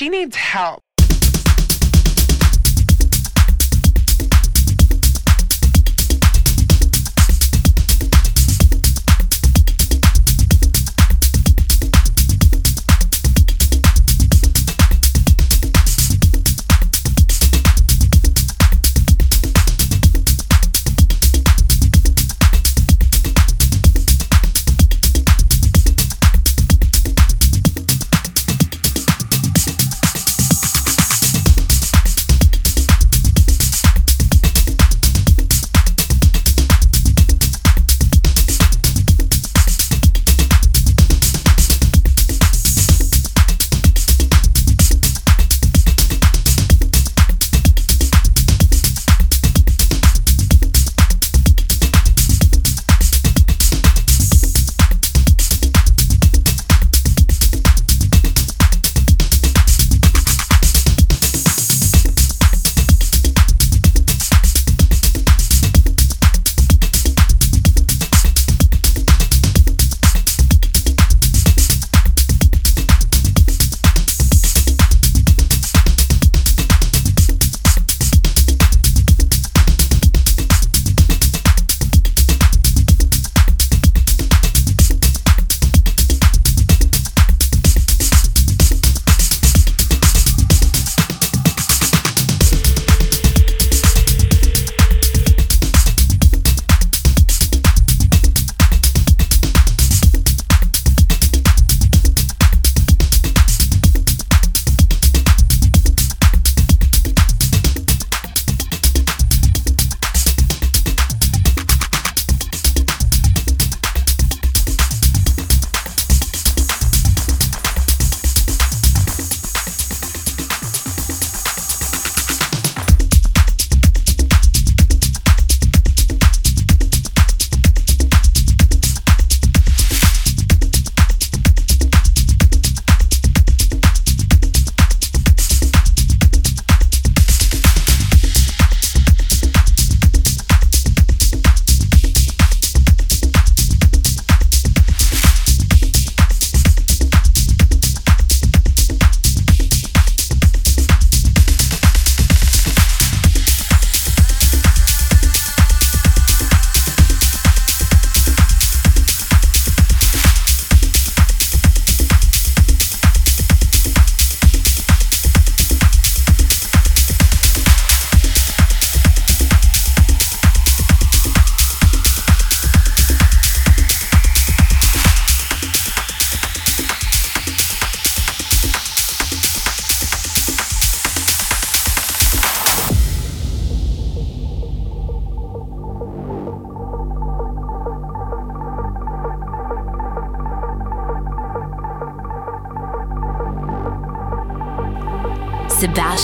she needs help.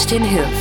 Sebastian Hooft.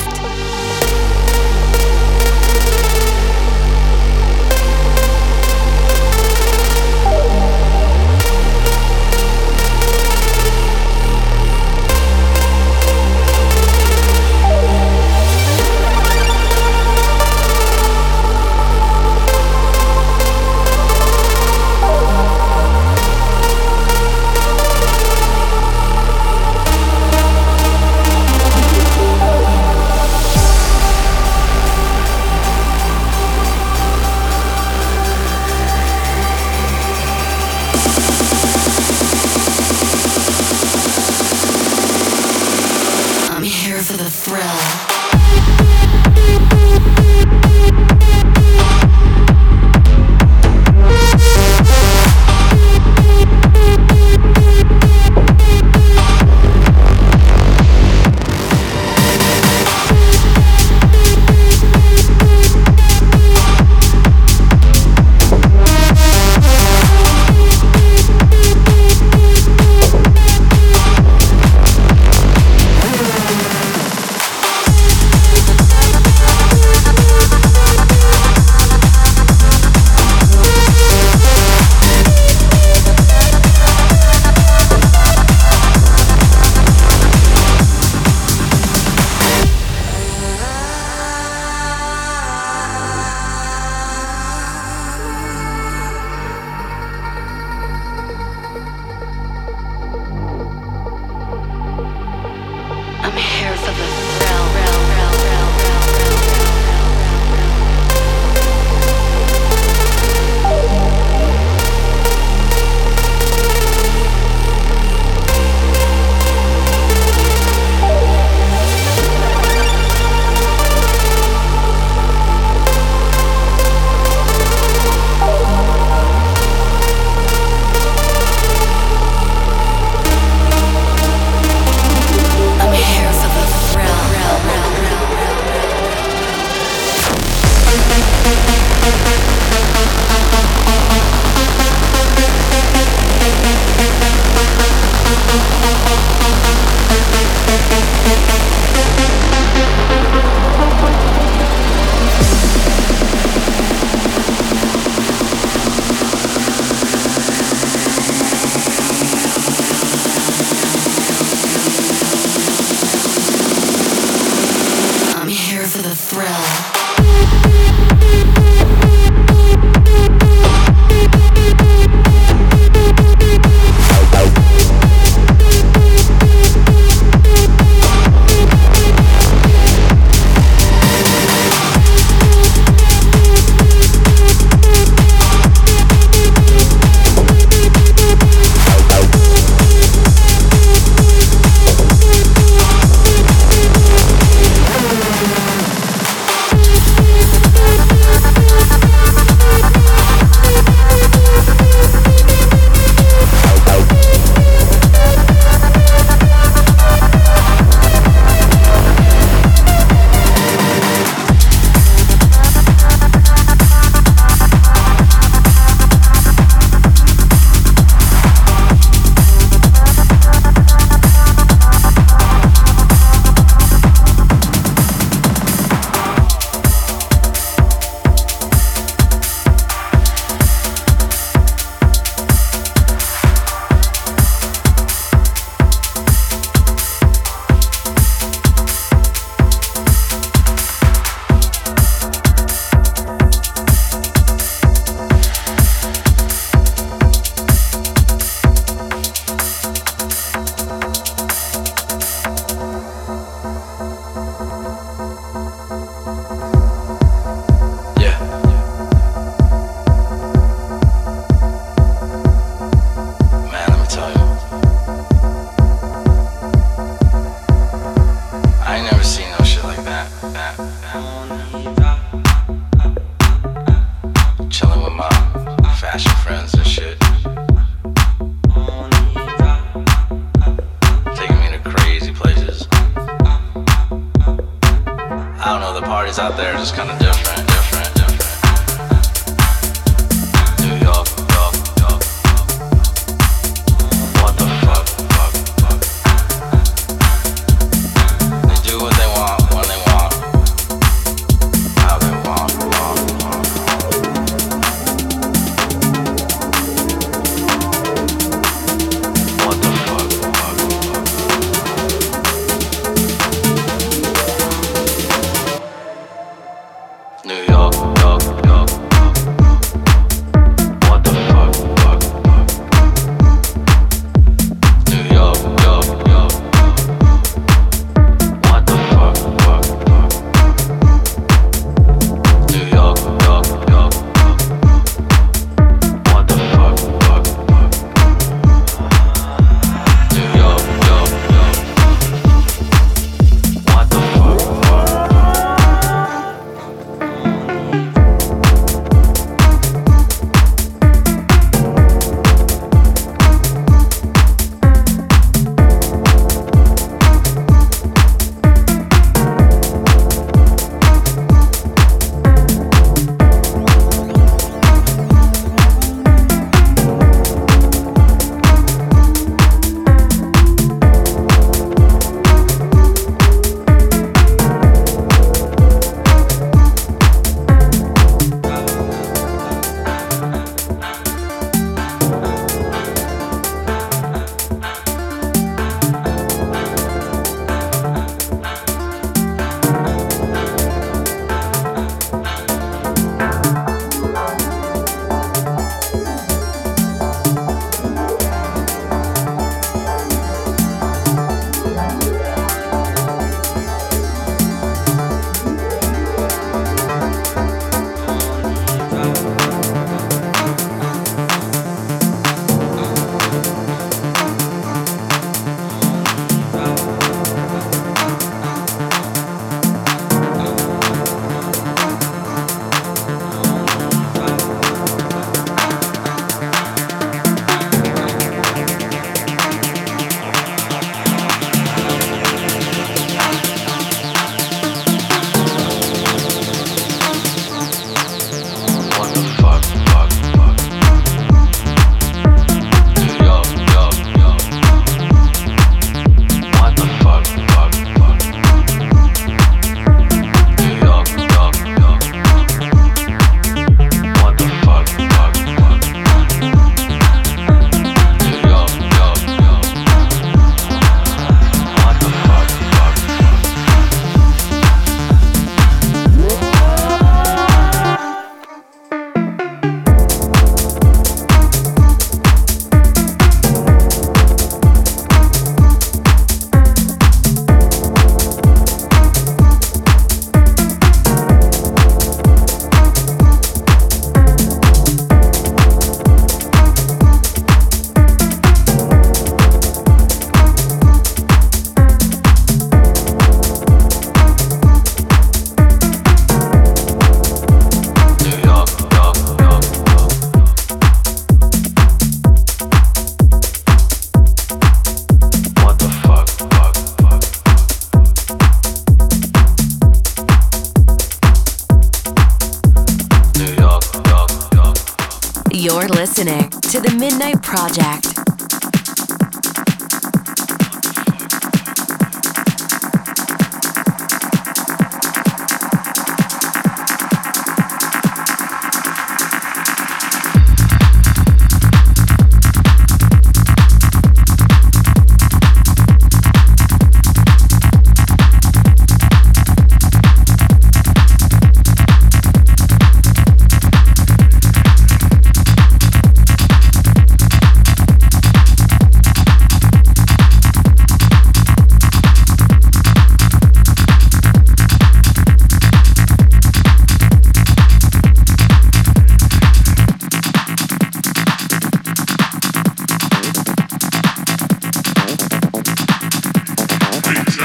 Pizza.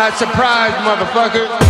Not surprised, motherfucker.